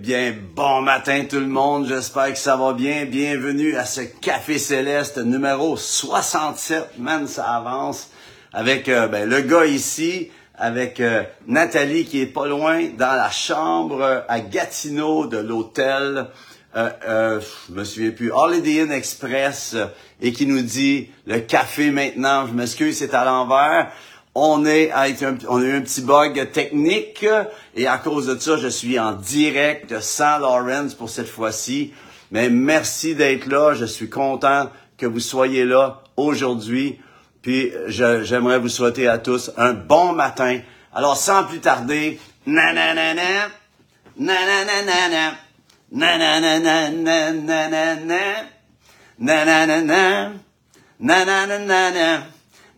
bien, bon matin tout le monde, j'espère que ça va bien. Bienvenue à ce Café Céleste numéro 67, man, ça avance, avec euh, ben, le gars ici, avec euh, Nathalie qui est pas loin, dans la chambre euh, à Gatineau de l'hôtel, euh, je me souviens plus, Holiday Inn Express, et qui nous dit, le café maintenant, je m'excuse, c'est à l'envers. On est on a eu un petit bug technique et à cause de ça, je suis en direct de Saint Lawrence pour cette fois-ci. Mais merci d'être là. Je suis content que vous soyez là aujourd'hui. Puis j'aimerais vous souhaiter à tous un bon matin. Alors sans plus tarder.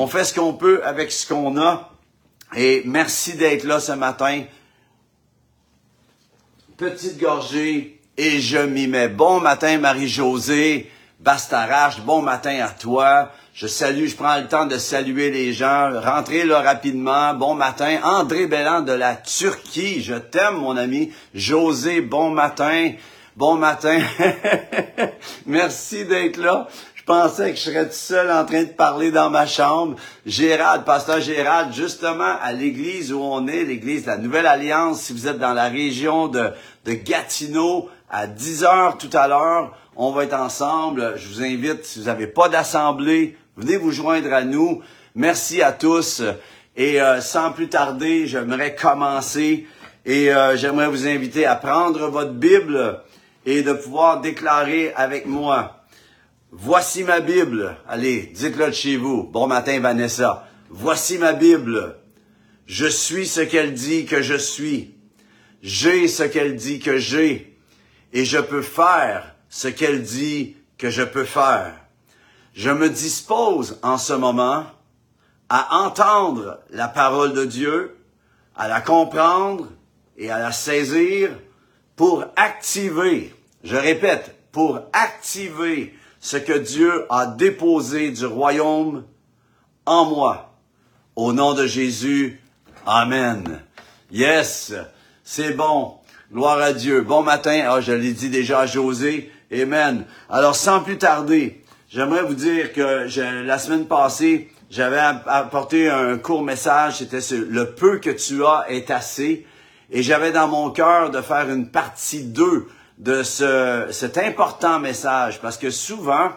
On fait ce qu'on peut avec ce qu'on a. Et merci d'être là ce matin. Petite gorgée et je m'y mets. Bon matin Marie-Josée, Bastarache, bon matin à toi. Je salue, je prends le temps de saluer les gens. Rentrez là rapidement. Bon matin. André Bellan de la Turquie. Je t'aime, mon ami. José, bon matin. Bon matin. Merci d'être là pensais que je serais tout seul en train de parler dans ma chambre. Gérald, pasteur Gérald, justement à l'église où on est, l'église de la Nouvelle Alliance, si vous êtes dans la région de, de Gatineau, à 10 heures tout à l'heure, on va être ensemble. Je vous invite, si vous n'avez pas d'assemblée, venez vous joindre à nous. Merci à tous. Et euh, sans plus tarder, j'aimerais commencer et euh, j'aimerais vous inviter à prendre votre Bible et de pouvoir déclarer avec moi Voici ma Bible. Allez, dites-le de chez vous. Bon matin, Vanessa. Voici ma Bible. Je suis ce qu'elle dit que je suis. J'ai ce qu'elle dit que j'ai. Et je peux faire ce qu'elle dit que je peux faire. Je me dispose en ce moment à entendre la parole de Dieu, à la comprendre et à la saisir pour activer, je répète, pour activer ce que Dieu a déposé du royaume en moi. Au nom de Jésus, Amen. Yes, c'est bon. Gloire à Dieu. Bon matin. Ah, je l'ai dit déjà à José. Amen. Alors, sans plus tarder, j'aimerais vous dire que la semaine passée, j'avais apporté un court message. C'était le peu que tu as est assez. Et j'avais dans mon cœur de faire une partie 2 de ce, cet important message parce que souvent,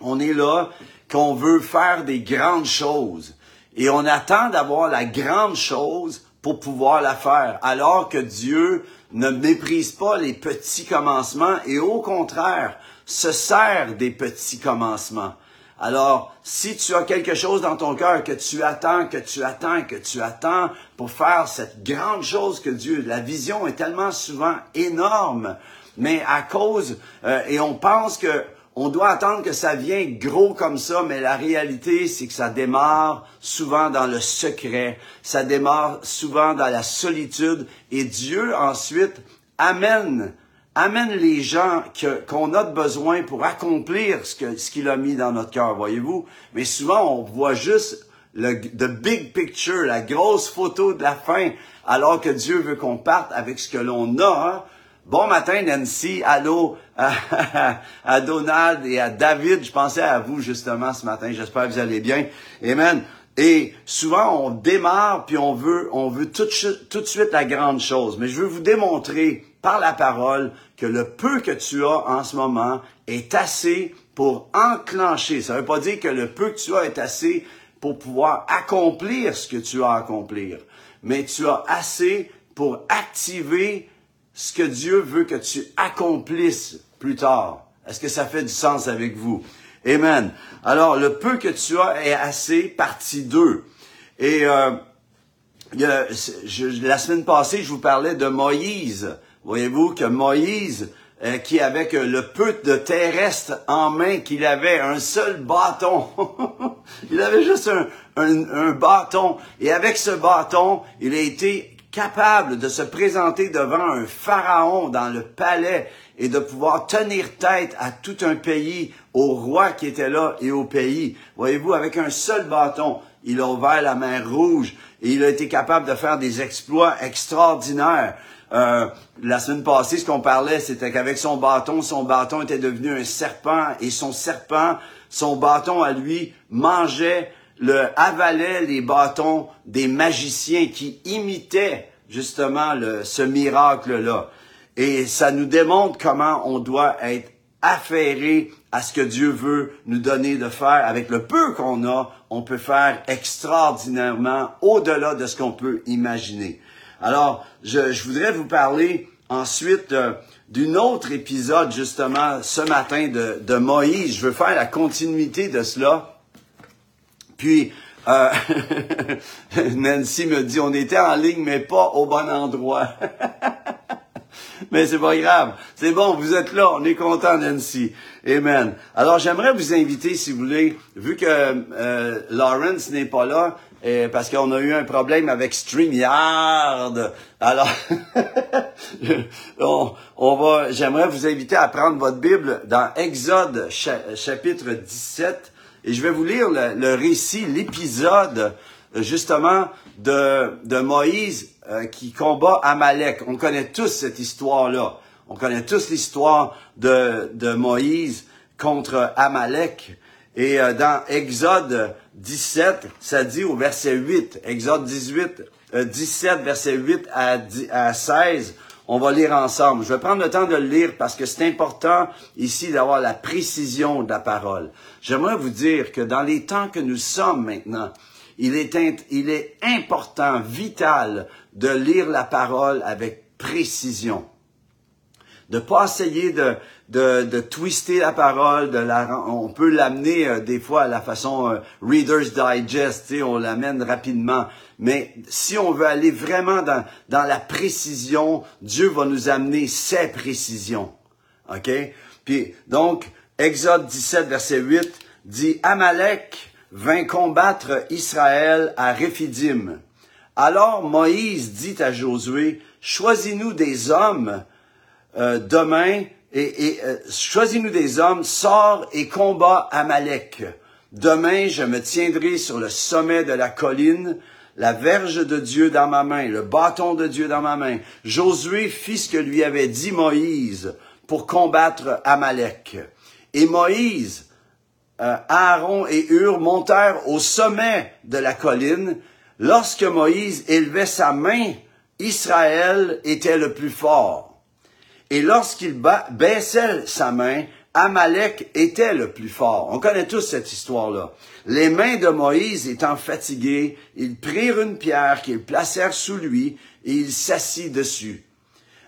on est là qu'on veut faire des grandes choses et on attend d'avoir la grande chose pour pouvoir la faire, alors que Dieu ne méprise pas les petits commencements et au contraire se sert des petits commencements. Alors, si tu as quelque chose dans ton cœur que tu attends, que tu attends, que tu attends pour faire cette grande chose que Dieu, la vision est tellement souvent énorme, mais à cause, euh, et on pense que on doit attendre que ça vienne gros comme ça, mais la réalité, c'est que ça démarre souvent dans le secret, ça démarre souvent dans la solitude, et Dieu ensuite amène amène les gens qu'on a de besoin pour accomplir ce qu'il ce qu'il a mis dans notre cœur, voyez-vous. Mais souvent, on voit juste le the big picture, la grosse photo de la fin, alors que Dieu veut qu'on parte avec ce que l'on a. Hein. Bon matin, Nancy. Allô à, Donald et à David. Je pensais à vous justement ce matin. J'espère que vous allez bien. Amen. Et souvent, on démarre puis on veut, on veut tout, tout de suite la grande chose. Mais je veux vous démontrer par la parole que le peu que tu as en ce moment est assez pour enclencher. Ça ne veut pas dire que le peu que tu as est assez pour pouvoir accomplir ce que tu as à accomplir. Mais tu as assez pour activer ce que Dieu veut que tu accomplisses plus tard. Est-ce que ça fait du sens avec vous? Amen. Alors, le peu que tu as est assez, partie 2. Et euh, la semaine passée, je vous parlais de Moïse. Voyez-vous que Moïse euh, qui avec le peu de terrestre en main qu'il avait, un seul bâton. il avait juste un, un, bâton. Et avec ce bâton, il a été capable de se présenter devant un pharaon dans le palais et de pouvoir tenir tête à tout un pays, au roi qui était là et au pays. Voyez-vous, avec un seul bâton, il a ouvert la mer rouge et il a été capable de faire des exploits extraordinaires. Euh, la semaine passée, ce qu'on parlait, c'était qu'avec son bâton, son bâton était devenu un serpent et son serpent, son bâton à lui, mangeait, le avalait les bâtons des magiciens qui imitaient justement le, ce miracle-là. Et ça nous démontre comment on doit être affairé à ce que Dieu veut nous donner de faire. Avec le peu qu'on a, on peut faire extraordinairement au-delà de ce qu'on peut imaginer. Alors, je, voudrais vous parler ensuite euh, d'un autre épisode justement ce matin de, de, Moïse. Je veux faire la continuité de cela. Puis, euh, Nancy me dit, on était en ligne, mais pas au bon endroit. mais c'est pas grave. C'est bon, vous êtes là, on est content, Nancy. Amen. Alors, j'aimerais vous inviter, si vous voulez, vu que euh, Lawrence n'est pas là, et parce qu'on a eu un problème avec StreamYard. Alors, on, va, j'aimerais vous inviter à prendre votre Bible dans Exode chapitre 17, et je vais vous lire le, récit, l'épisode justement de, de Moïse euh, qui combat Amalek. On connaît tous cette histoire-là. On connaît tous l'histoire de, de Moïse contre Amalek. Et euh, dans Exode 17, ça dit au verset 8, Exode 18, 17, euh, verset 8 à, à 16, on va lire ensemble. Je vais prendre le temps de le lire parce que c'est important ici d'avoir la précision de la parole. J'aimerais vous dire que dans les temps que nous sommes maintenant, il est, il est important, vital de lire la parole avec précision. De pas essayer de, de, de twister la parole, de la, on peut l'amener euh, des fois à la façon euh, Reader's Digest, on l'amène rapidement. Mais si on veut aller vraiment dans, dans la précision, Dieu va nous amener ses précisions. OK? Puis, donc, Exode 17, verset 8 dit, Amalek vint combattre Israël à Réphidim. Alors Moïse dit à Josué, choisis-nous des hommes euh, demain et, euh, choisis-nous des hommes, sors et combat Amalek. Demain, je me tiendrai sur le sommet de la colline, la verge de Dieu dans ma main, le bâton de Dieu dans ma main. Josué fit ce que lui avait dit Moïse pour combattre Amalek. Et Moïse euh, Aaron et Hur montèrent au sommet de la colline. Lorsque Moïse élevait sa main, Israël était le plus fort. Et lorsqu'il baissait sa main, Amalek était le plus fort. On connaît tous cette histoire-là. Les mains de Moïse étant fatiguées, ils prirent une pierre qu'ils placèrent sous lui et il s'assit dessus.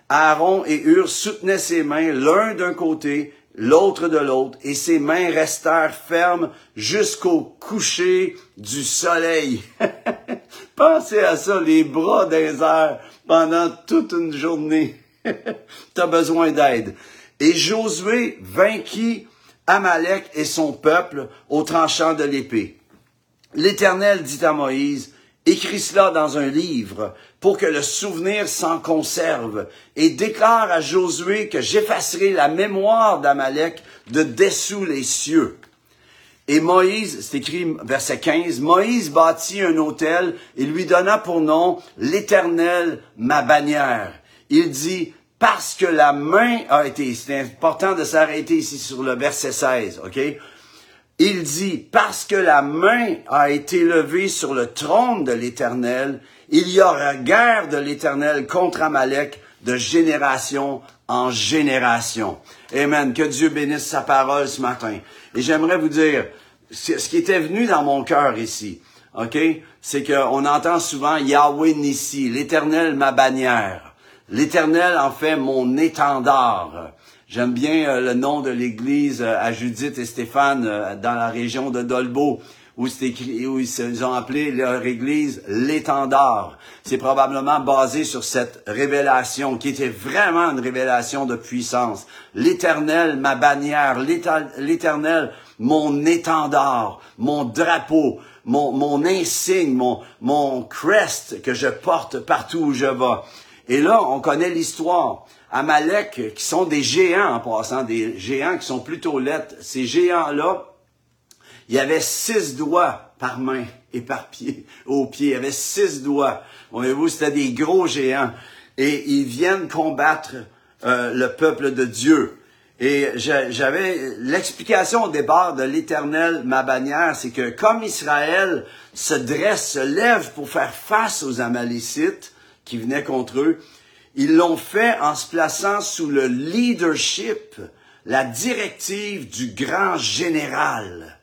Aaron et Hur soutenaient ses mains l'un d'un côté l'autre de l'autre, et ses mains restèrent fermes jusqu'au coucher du soleil. Pensez à ça, les bras des airs pendant toute une journée. tu as besoin d'aide. Et Josué vainquit Amalek et son peuple au tranchant de l'épée. L'Éternel dit à Moïse, Écris cela dans un livre pour que le souvenir s'en conserve et déclare à Josué que j'effacerai la mémoire d'Amalek de dessous les cieux. Et Moïse, c'est écrit verset 15, Moïse bâtit un autel et lui donna pour nom l'Éternel ma bannière. Il dit, parce que la main a été, c'est important de s'arrêter ici sur le verset 16, ok? Il dit, parce que la main a été levée sur le trône de l'Éternel, il y aura guerre de l'Éternel contre Amalek de génération en génération. Amen. Que Dieu bénisse sa parole ce matin. Et j'aimerais vous dire, ce qui était venu dans mon cœur ici, OK, c'est qu'on entend souvent Yahweh Nissi, l'Éternel ma bannière. L'Éternel en fait mon étendard. J'aime bien euh, le nom de l'église euh, à Judith et Stéphane euh, dans la région de Dolbeau, où où ils ont appelé leur église l'étendard. C'est probablement basé sur cette révélation qui était vraiment une révélation de puissance. L'éternel, ma bannière, l'éternel, mon étendard, mon drapeau, mon, mon insigne, mon, mon crest que je porte partout où je vais. Et là, on connaît l'histoire. Amalek, qui sont des géants en passant, des géants qui sont plutôt lettres. Ces géants-là, il y avait six doigts par main et par pied, au pied. Il y avait six doigts. Voyez-vous, c'était des gros géants. Et ils viennent combattre euh, le peuple de Dieu. Et j'avais l'explication au départ de l'Éternel, ma bannière, c'est que comme Israël se dresse, se lève pour faire face aux Amalécites qui venaient contre eux, ils l'ont fait en se plaçant sous le leadership, la directive du grand général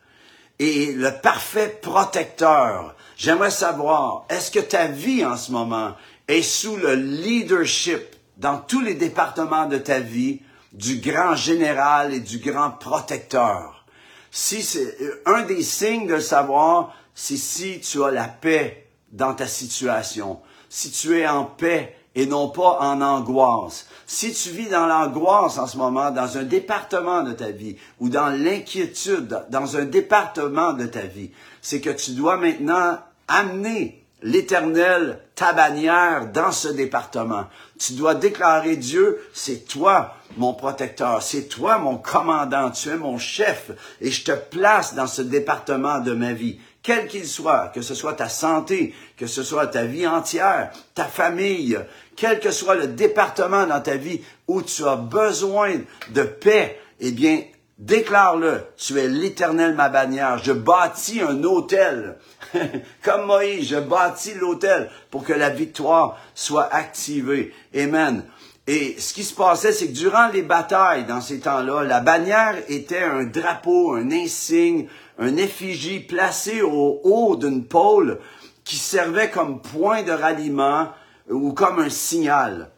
et le parfait protecteur. J'aimerais savoir, est-ce que ta vie en ce moment est sous le leadership dans tous les départements de ta vie du grand général et du grand protecteur? Si c'est un des signes de savoir, c'est si tu as la paix dans ta situation, si tu es en paix et non pas en angoisse. Si tu vis dans l'angoisse en ce moment, dans un département de ta vie, ou dans l'inquiétude, dans un département de ta vie, c'est que tu dois maintenant amener l'éternel, ta bannière, dans ce département. Tu dois déclarer Dieu, c'est toi mon protecteur, c'est toi mon commandant, tu es mon chef, et je te place dans ce département de ma vie quel qu'il soit, que ce soit ta santé, que ce soit ta vie entière, ta famille, quel que soit le département dans ta vie où tu as besoin de paix, eh bien, déclare-le. Tu es l'éternel ma bannière. Je bâtis un hôtel. Comme Moïse, je bâtis l'hôtel pour que la victoire soit activée. Amen. Et ce qui se passait, c'est que durant les batailles dans ces temps-là, la bannière était un drapeau, un insigne, un effigie placé au haut d'une pôle qui servait comme point de ralliement ou comme un signal.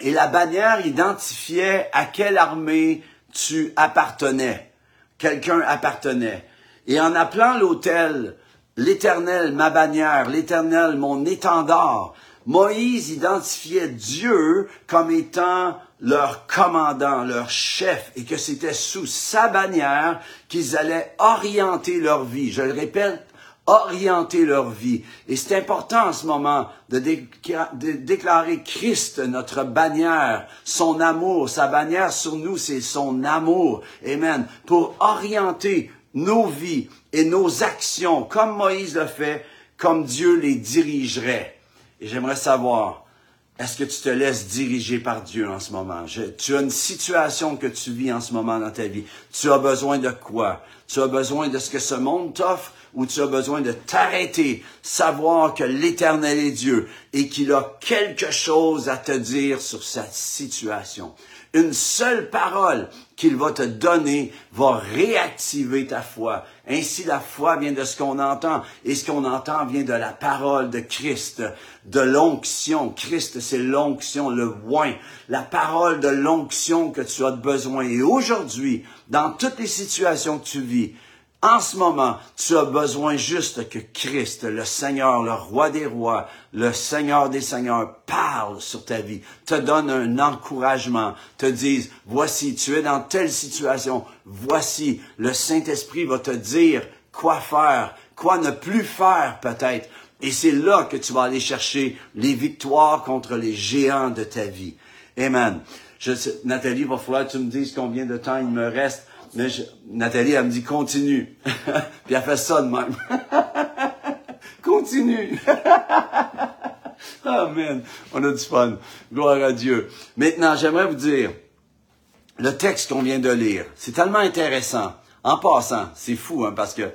Et la bannière identifiait à quelle armée tu appartenais. Quelqu'un appartenait. Et en appelant l'autel l'Éternel, ma bannière, l'Éternel, mon étendard, Moïse identifiait Dieu comme étant leur commandant, leur chef, et que c'était sous sa bannière qu'ils allaient orienter leur vie. Je le répète, orienter leur vie. Et c'est important en ce moment de, déclarer Christ, notre bannière, son amour. Sa bannière sur nous, c'est son amour. Amen. Pour orienter nos vies et nos actions, comme Moïse le fait, comme Dieu les dirigerait. Et j'aimerais savoir, est-ce que tu te laisses diriger par Dieu en ce moment? tu as une situation que tu vis en ce moment dans ta vie. Tu as besoin de quoi? Tu as besoin de ce que ce monde t'offre ou tu as besoin de t'arrêter, savoir que l'Éternel est Dieu et qu'il a quelque chose à te dire sur cette situation? Une seule parole qu'il va te donner va réactiver ta foi. Ainsi, la foi vient de ce qu'on entend, et ce qu'on entend vient de la parole de Christ, de l'onction. Christ, c'est l'onction, le oin, la parole de l'onction que tu as besoin. Et aujourd'hui, dans toutes les situations que tu vis, en ce moment, tu as besoin juste que Christ, le Seigneur, le Roi des rois, le Seigneur des seigneurs, parle sur ta vie, te donne un encouragement, te dise, voici, tu es dans telle situation, voici, le Saint-Esprit va te dire quoi faire, quoi ne plus faire peut-être. Et c'est là que tu vas aller chercher les victoires contre les géants de ta vie. Amen. Je Nathalie, il va falloir que tu me dises combien de temps il me reste. Mais Nathalie, elle me dit continue. Puis elle fait ça même. continue. Amen. On a du fun. Gloire à Dieu. Maintenant, j'aimerais vous dire, le texte qu'on vient de lire, c'est tellement intéressant. En passant, c'est fou, hein, parce que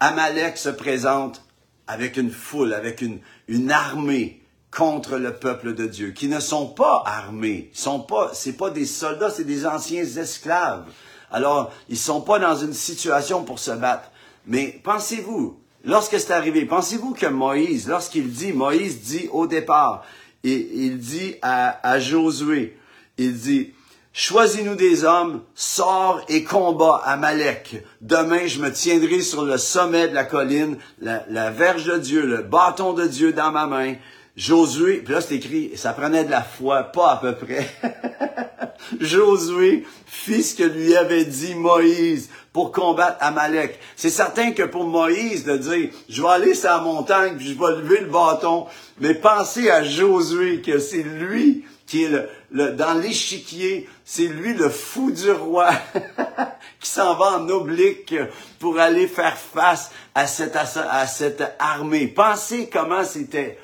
Amalek se présente avec une foule, avec une, une armée contre le peuple de Dieu, qui ne sont pas armés, sont pas, c'est pas des soldats, c'est des anciens esclaves. Alors, ils sont pas dans une situation pour se battre. Mais pensez-vous, lorsque c'est arrivé, pensez-vous que Moïse, lorsqu'il dit, Moïse dit au départ, et il dit à, Josué, il dit, Choisis-nous des hommes, sors et combat Amalek. Demain, je me tiendrai sur le sommet de la colline, la verge de Dieu, le bâton de Dieu dans ma main. Josué, puis là c'est écrit, ça prenait de la foi, pas à peu près. Josué fit ce que lui avait dit Moïse pour combattre Amalek. C'est certain que pour Moïse de dire, je vais aller sur la montagne, puis je vais lever le bâton, mais pensez à Josué que c'est lui qui est le, dans l'échiquier, c'est lui le fou du roi qui s'en va en oblique pour aller faire face à cette, à cette armée. Pensez comment c'était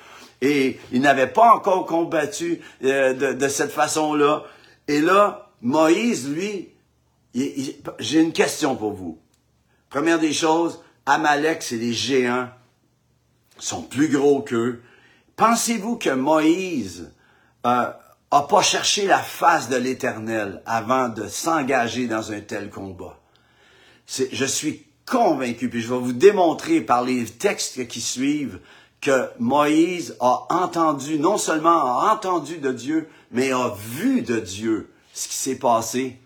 et il n'avait pas encore combattu euh, de, cette façon-là. Et là, Moïse, lui, j'ai une question pour vous. Première des choses, Amalek, c'est les géants, sont plus gros qu'eux. Pensez-vous que Moïse euh, a pas cherché la face de l'Éternel avant de s'engager dans un tel combat? Je suis convaincu, puis je vais vous démontrer par les textes qui suivent, que Moïse a entendu, non seulement a entendu de Dieu, mais a vu de Dieu ce qui s'est passé.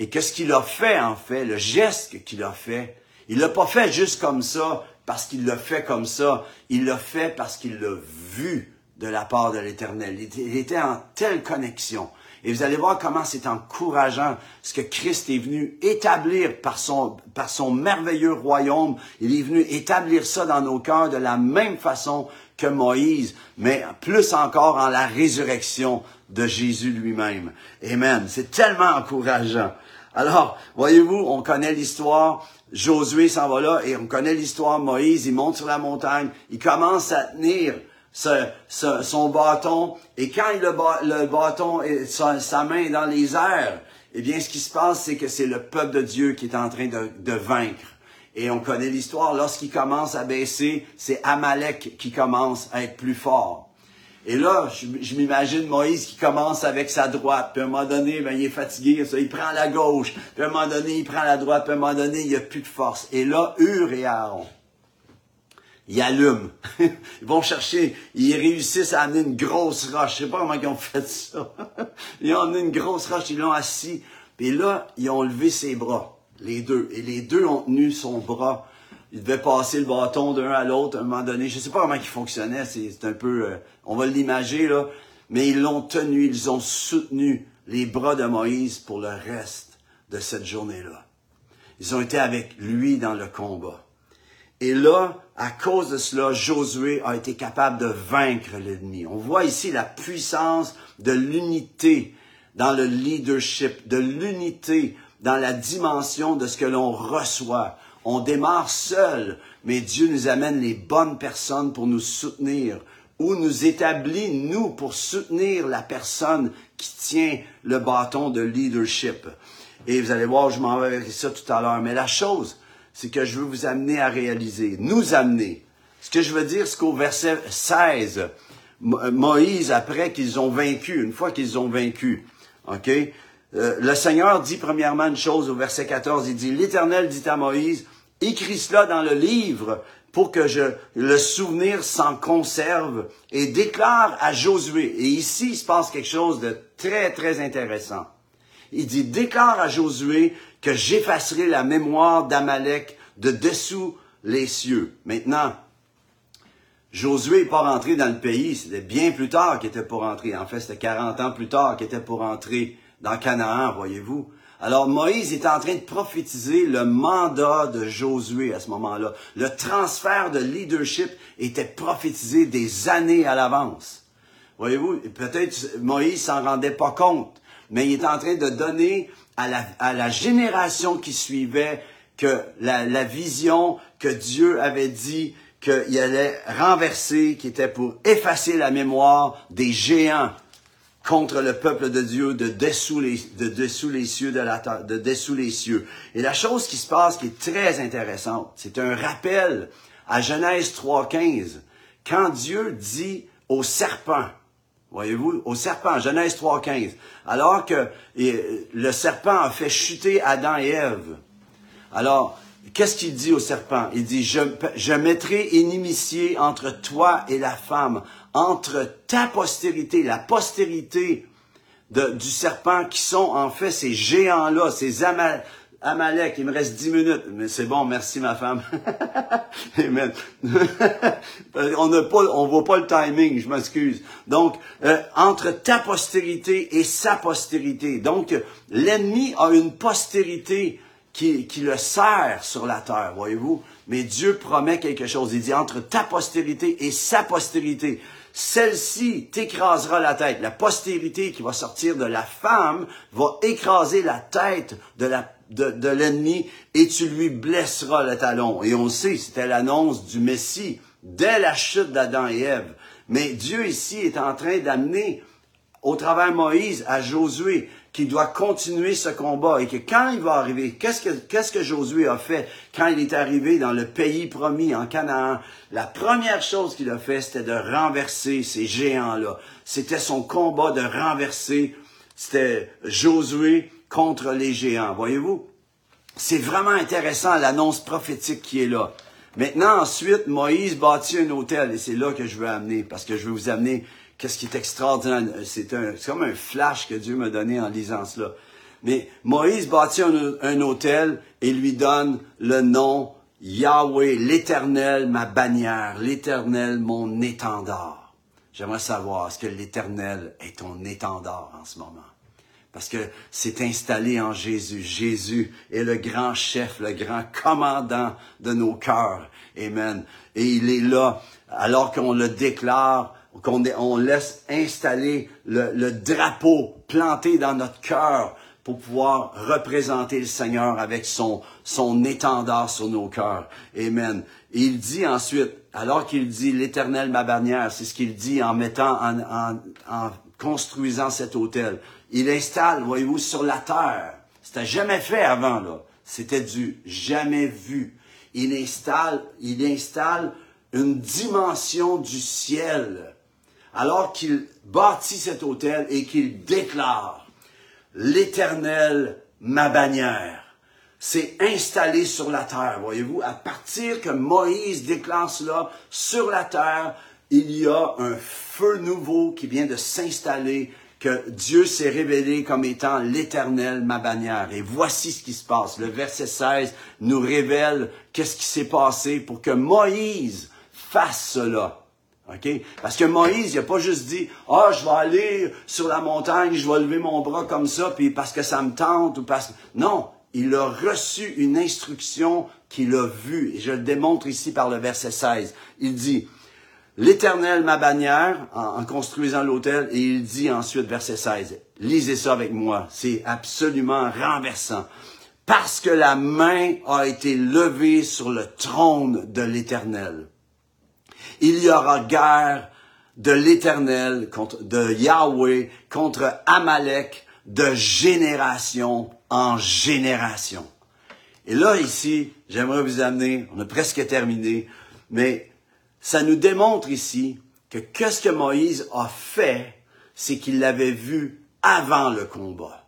Et que ce qu'il a fait, en fait, le geste qu'il a fait, il l'a pas fait juste comme ça, parce qu'il l'a fait comme ça. Il l'a fait parce qu'il l'a vu de la part de l'Éternel. Il était en telle connexion. Et vous allez voir comment c'est encourageant ce que Christ est venu établir par son, par son merveilleux royaume. Il est venu établir ça dans nos cœurs de la même façon que Moïse, mais plus encore en la résurrection de Jésus lui-même. Amen. C'est tellement encourageant. Alors, voyez-vous, on connaît l'histoire. Josué s'en va là et on connaît l'histoire. Moïse, il monte sur la montagne. Il commence à tenir son bâton, et quand le, bâton sa, main dans les airs, eh bien, ce qui se passe, c'est que c'est le peuple de Dieu qui est en train de, de vaincre. Et on connaît l'histoire, lorsqu'il commence à baisser, c'est Amalek qui commence à être plus fort. Et là, je, m'imagine Moïse qui commence avec sa droite, puis à un moment donné, ben, il est fatigué, il prend la gauche, puis à un moment donné, il prend la droite, puis à un moment donné, il n'y a plus de force. Et là, Hur et Aaron, ils allument. ils vont chercher, ils réussissent à amener une grosse roche. Je sais pas comment ils ont fait ça. ils ont amené une grosse roche, ils l'ont assis. Puis là, ils ont levé ses bras, les deux. Et les deux ont tenu son bras. Ils devaient passer le bâton d'un à l'autre à un moment donné. Je sais pas comment il fonctionnait. C'est un peu, euh, on va l'imager là. Mais ils l'ont tenu, ils ont soutenu les bras de Moïse pour le reste de cette journée-là. Ils ont été avec lui dans le combat. Et là, à cause de cela, Josué a été capable de vaincre l'ennemi. On voit ici la puissance de l'unité dans le leadership, de l'unité dans la dimension de ce que l'on reçoit. On démarre seul, mais Dieu nous amène les bonnes personnes pour nous soutenir ou nous établit, nous, pour soutenir la personne qui tient le bâton de leadership. Et vous allez voir, je m'en vais avec ça tout à l'heure. Mais la chose, c'est que je veux vous amener à réaliser, nous amener. Ce que je veux dire, c'est qu'au verset 16, euh, Moïse, après qu'ils ont vaincu, une fois qu'ils ont vaincu, OK? Euh, le Seigneur dit premièrement une chose au verset 14, il dit, l'Éternel dit à Moïse, écris cela dans le livre pour que je, le souvenir s'en conserve et déclare à Josué. Et ici, il se passe quelque chose de très, très intéressant. Il dit, déclare à Josué que j'effacerai la mémoire d'Amalek de dessous les cieux. Maintenant, Josué n'est pas rentré dans le pays, c'était bien plus tard qu'il était pour rentrer. En fait, c'était 40 ans plus tard qu'il était pour rentrer dans Canaan, voyez-vous. Alors Moïse est en train de prophétiser le mandat de Josué à ce moment-là. Le transfert de leadership était prophétisé des années à l'avance. Voyez-vous, peut-être Moïse s'en rendait pas compte, mais il est en train de donner à la, génération qui suivait que la, vision que Dieu avait dit qu'il allait renverser, qui était pour effacer la mémoire des géants contre le peuple de Dieu de dessous les, de dessous les cieux de la de dessous les cieux. Et la chose qui se passe qui est très intéressante, c'est un rappel à Genèse 3.15, quand Dieu dit au serpent, Voyez-vous, au serpent, Genèse 3.15. Alors que le serpent a fait chuter Adam et Ève. Alors, qu'est-ce qu'il dit au serpent? Il dit, je, je mettrai inimitié entre toi et la femme, entre ta postérité, la postérité du serpent qui sont en fait ces géants-là, ces Amalek. Il me reste dix minutes, mais c'est bon, merci ma femme. Amen. on n'a pas, on voit pas le timing, je m'excuse. Donc, euh, entre ta postérité et sa postérité. Donc, l'ennemi a une postérité qui, qui le sert sur la terre, voyez-vous. Mais Dieu promet quelque chose. Il dit entre ta postérité et sa postérité celle-ci t'écrasera la tête. La postérité qui va sortir de la femme va écraser la tête de la de, l'ennemi et tu lui blesseras le talon. Et on le sait, c'était l'annonce du Messie dès la chute d'Adam et Ève. Mais Dieu ici est en train d'amener au travers Moïse à Josué qu'il doit continuer ce combat et que quand il va arriver, qu'est-ce que, qu'est-ce que Josué a fait quand il est arrivé dans le pays promis en Canaan? La première chose qu'il a fait, c'était de renverser ces géants-là. C'était son combat de renverser, c'était Josué contre les géants. Voyez-vous? C'est vraiment intéressant l'annonce prophétique qui est là. Maintenant, ensuite, Moïse bâtit un hôtel et c'est là que je veux amener parce que je veux vous amener qu'est-ce qui est extraordinaire. C'est comme un flash que Dieu m'a donné en lisant cela. Mais Moïse bâtit un, un hôtel et lui donne le nom Yahweh, l'Éternel, ma bannière, l'Éternel, mon étendard. J'aimerais savoir, est-ce que l'Éternel est ton étendard en ce moment? Parce que c'est installé en Jésus. Jésus est le grand chef, le grand commandant de nos cœurs. Amen. Et il est là, alors qu'on le déclare, qu'on on laisse installer le, drapeau planté dans notre cœur pour pouvoir représenter le Seigneur avec son, étendard sur nos cœurs. Amen. Et il dit ensuite, alors qu'il dit l'éternel ma bannière, c'est ce qu'il dit en mettant, en, construisant cet hôtel. Il installe, voyez-vous, sur la terre. C'était jamais fait avant, là. C'était du jamais vu. Il installe, il installe une dimension du ciel alors qu'il bâtit cet hôtel et qu'il déclare l'Éternel, ma bannière. C'est installé sur la terre, voyez-vous. À partir que Moïse déclare cela sur la terre, il y a un feu nouveau qui vient de s'installer, que Dieu s'est révélé comme étant l'Éternel, ma bannière. Et voici ce qui se passe. Le verset 16 nous révèle qu'est-ce qui s'est passé pour que Moïse fasse cela. OK? Parce que Moïse, il n'a pas juste dit, ah, je vais aller sur la montagne, je vais lever mon bras comme ça, puis parce que ça me tente, ou parce que... Non, il a reçu une instruction qu'il a vue. Et je le démontre ici par le verset 16. Il dit, L'Éternel, ma bannière, en, construisant l'autel, et il dit ensuite, verset 16, lisez ça avec moi, c'est absolument renversant. Parce que la main a été levée sur le trône de l'Éternel il y aura guerre de l'Éternel, de Yahweh contre Amalek de génération en génération. Et là, ici, j'aimerais vous amener, on a presque terminé, mais ça nous démontre ici que qu'est-ce que Moïse a fait, c'est qu'il l'avait vu avant le combat.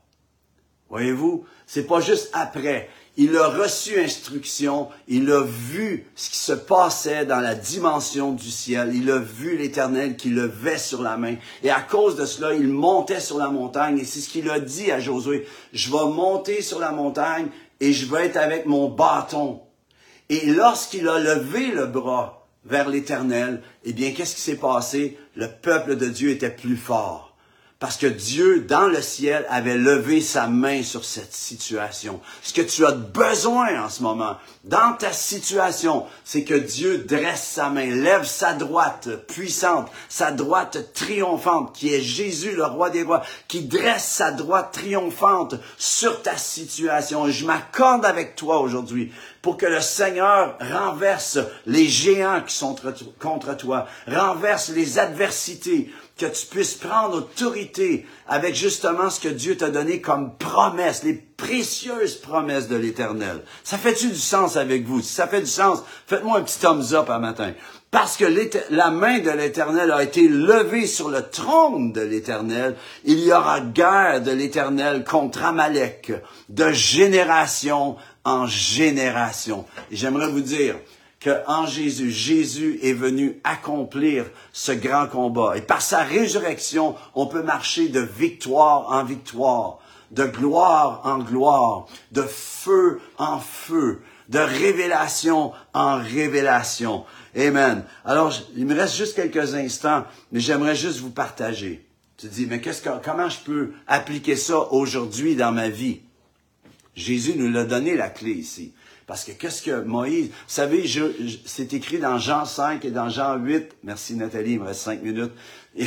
Voyez-vous, c'est pas juste après il a reçu instruction, il a vu ce qui se passait dans la dimension du ciel, il a vu l'Éternel qui levait sur la main. Et à cause de cela, il montait sur la montagne. Et c'est ce qu'il a dit à Josué, je vais monter sur la montagne et je vais être avec mon bâton. Et lorsqu'il a levé le bras vers l'Éternel, eh bien, qu'est-ce qui s'est passé? Le peuple de Dieu était plus fort. Parce que Dieu, dans le ciel, avait levé sa main sur cette situation. Ce que tu as besoin en ce moment, dans ta situation, c'est que Dieu dresse sa main, lève sa droite puissante, sa droite triomphante, qui est Jésus, le roi des rois, qui dresse sa droite triomphante sur ta situation. Je m'accorde avec toi aujourd'hui pour que le Seigneur renverse les géants qui sont contre toi, renverse les adversités, que tu puisses prendre autorité avec justement ce que Dieu t'a donné comme promesse, les précieuses promesses de l'Éternel. Ça fait-tu du sens avec vous? Si ça fait du sens, faites-moi un petit thumbs up un matin. Parce que la main de l'Éternel a été levée sur le trône de l'Éternel, il y aura guerre de l'Éternel contre Amalek, de génération en génération. J'aimerais vous dire, que en Jésus, Jésus est venu accomplir ce grand combat. Et par sa résurrection, on peut marcher de victoire en victoire, de gloire en gloire, de feu en feu, de révélation en révélation. Amen. Alors, il me reste juste quelques instants, mais j'aimerais juste vous partager. Tu dis, mais qu'est-ce que, comment je peux appliquer ça aujourd'hui dans ma vie? Jésus nous l'a donné la clé ici. Parce que qu'est-ce que Moïse, vous savez, c'est écrit dans Jean 5 et dans Jean 8. Merci Nathalie, il me reste 5 minutes.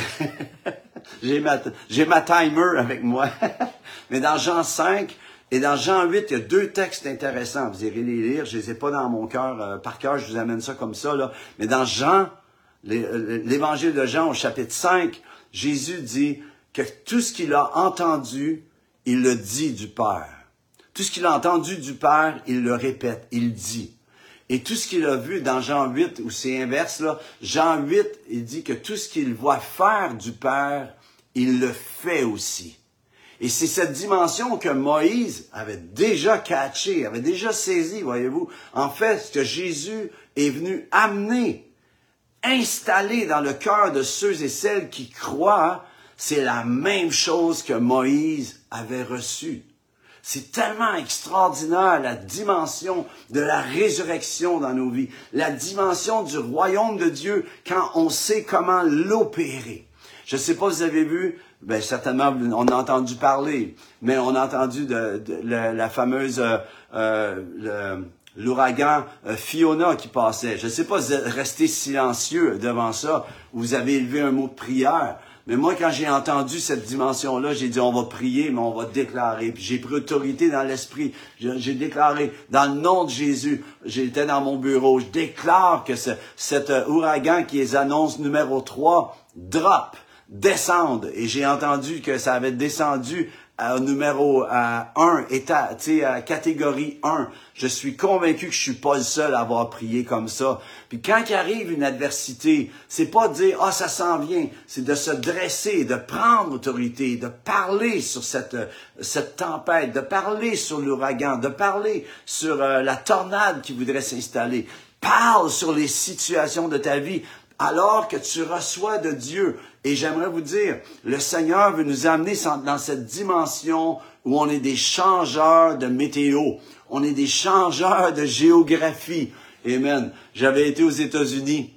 j'ai ma, j'ai ma timer avec moi. Mais dans Jean 5 et dans Jean 8, il y a deux textes intéressants. Vous irez les lire. Je les ai pas dans mon cœur, euh, par cœur, je vous amène ça comme ça, là. Mais dans Jean, euh, l'évangile de Jean au chapitre 5, Jésus dit que tout ce qu'il a entendu, il le dit du Père. Tout ce qu'il a entendu du Père, il le répète, il dit. Et tout ce qu'il a vu dans Jean 8, où c'est inverse, là, Jean 8, il dit que tout ce qu'il voit faire du Père, il le fait aussi. Et c'est cette dimension que Moïse avait déjà catché, avait déjà saisi, voyez-vous. En fait, ce que Jésus est venu amener, installer dans le cœur de ceux et celles qui croient, c'est la même chose que Moïse avait reçu. C'est tellement extraordinaire la dimension de la résurrection dans nos vies, la dimension du royaume de Dieu quand on sait comment l'opérer. Je ne sais pas vous avez vu, ben certainement on a entendu parler, mais on a entendu de, la, fameuse euh, euh, l'ouragan euh, Fiona qui passait. Je ne sais pas vous êtes resté silencieux devant ça, ou vous avez élevé un mot de prière. Mais moi, quand j'ai entendu cette dimension-là, j'ai dit, on va prier, mais on va déclarer. J'ai pris autorité dans l'esprit. J'ai déclaré, dans le nom de Jésus, j'étais dans mon bureau, je déclare que ce, cet euh, ouragan qui est annonce numéro 3, drop, descende. Et j'ai entendu que ça avait descendu à numéro à 1, état, tu sais, catégorie 1. Je suis convaincu que je suis pas le seul à avoir prié comme ça. Puis quand il arrive une adversité, c'est pas de dire ah ça s'en vient, c'est de se dresser, de prendre autorité, de parler sur cette cette tempête, de parler sur l'ouragan, de parler sur euh, la tornade qui voudrait s'installer. Parle sur les situations de ta vie alors que tu reçois de Dieu. Et j'aimerais vous dire, le Seigneur veut nous amener dans cette dimension où on est des changeurs de météo, on est des changeurs de géographie. Amen. J'avais été aux États-Unis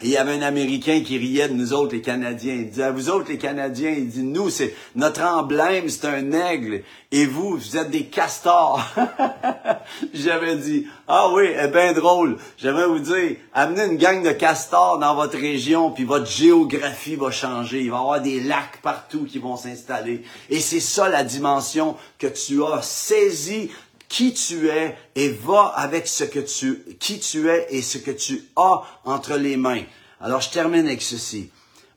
il y avait un Américain qui riait de nous autres, les Canadiens. Il disait, à vous autres, les Canadiens, il dit, nous, c'est, notre emblème, c'est un aigle. Et vous, vous êtes des castors. J'avais dit, ah oui, eh bien drôle. J'aimerais vous dire, amenez une gang de castors dans votre région, puis votre géographie va changer. Il va y avoir des lacs partout qui vont s'installer. Et c'est ça la dimension que tu as saisi qui tu es et va avec ce que tu, qui tu es et ce que tu as entre les mains. Alors, je termine avec ceci.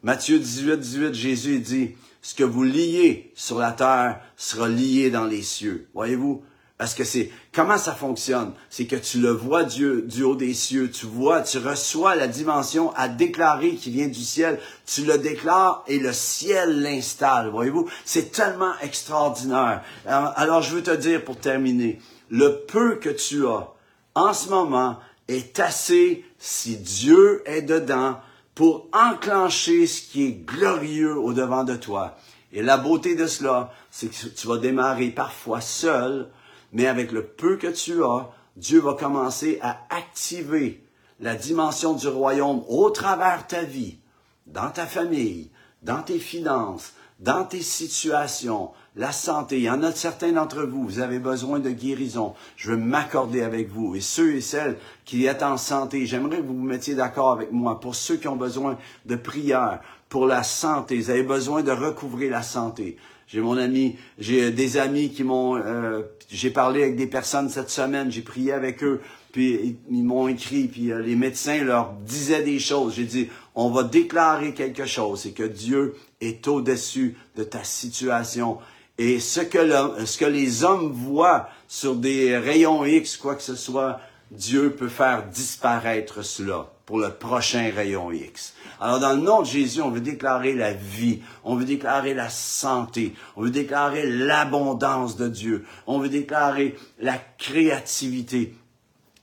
Matthieu 18, 18, Jésus dit, ce que vous liez sur la terre sera lié dans les cieux. Voyez-vous? Parce que c'est, comment ça fonctionne? C'est que tu le vois Dieu du haut des cieux, tu vois, tu reçois la dimension à déclarer qui vient du ciel, tu le déclares et le ciel l'installe. Voyez-vous? C'est tellement extraordinaire. Alors, je veux te dire pour terminer, le peu que tu as en ce moment est assez si Dieu est dedans pour enclencher ce qui est glorieux au devant de toi. Et la beauté de cela, c'est que tu vas démarrer parfois seul, mais avec le peu que tu as, Dieu va commencer à activer la dimension du royaume au travers ta vie, dans ta famille, dans tes finances, dans tes situations, la santé. Il y en a certains d'entre vous, vous avez besoin de guérison. Je veux m'accorder avec vous. Et ceux et celles qui êtes en santé, j'aimerais que vous vous mettiez d'accord avec moi. Pour ceux qui ont besoin de prière, pour la santé, vous avez besoin de recouvrir la santé. J'ai mon ami, j'ai des amis qui m'ont, euh, j'ai parlé avec des personnes cette semaine, j'ai prié avec eux, puis ils m'ont écrit, puis euh, les médecins leur disaient des choses. J'ai dit, on va déclarer quelque chose, c'est que Dieu est au-dessus de ta situation. Et ce que, ce que les hommes voient sur des rayons X, quoi que ce soit, Dieu peut faire disparaître cela pour le prochain rayon X. Alors, dans le nom de Jésus, on veut déclarer la vie, on veut déclarer la santé, on veut déclarer l'abondance de Dieu, on veut déclarer la créativité.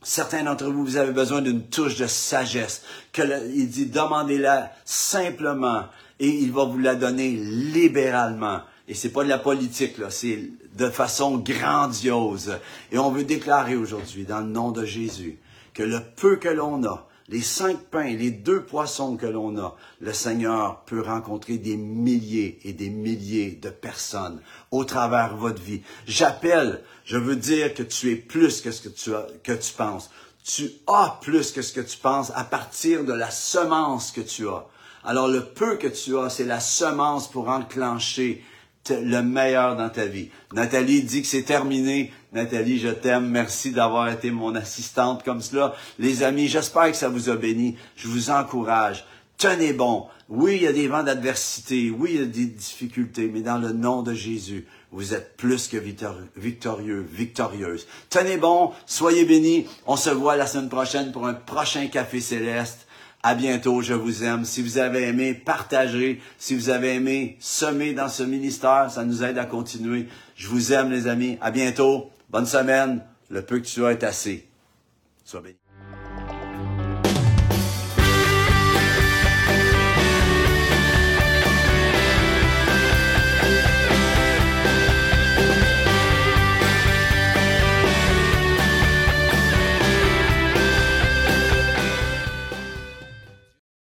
Certains d'entre vous, vous avez besoin d'une touche de sagesse. Que il dit, demandez-la simplement et il va vous la donner libéralement. Et c'est pas de la politique, là, c'est de façon grandiose. Et on veut déclarer aujourd'hui, dans le nom de Jésus, que le peu que l'on a, les cinq pains, les deux poissons que l'on a, le Seigneur peut rencontrer des milliers et des milliers de personnes au travers de votre vie. J'appelle, je veux dire que tu es plus que ce que tu, as, que tu penses. Tu as plus que ce que tu penses à partir de la semence que tu as. Alors le peu que tu as, c'est la semence pour enclencher le meilleur dans ta vie. Nathalie dit que c'est terminé. Nathalie, je t'aime. Merci d'avoir été mon assistante comme cela. Les amis, j'espère que ça vous a béni. Je vous encourage. Tenez bon. Oui, il y a des vents d'adversité. Oui, il y a des difficultés. Mais dans le nom de Jésus, vous êtes plus que victorieux, victorieuse. Tenez bon. Soyez bénis. On se voit la semaine prochaine pour un prochain Café Céleste. À bientôt, je vous aime. Si vous avez aimé, partagez. Si vous avez aimé, semez dans ce ministère, ça nous aide à continuer. Je vous aime, les amis. À bientôt. Bonne semaine. Le peu que tu as est assez. Sois béni.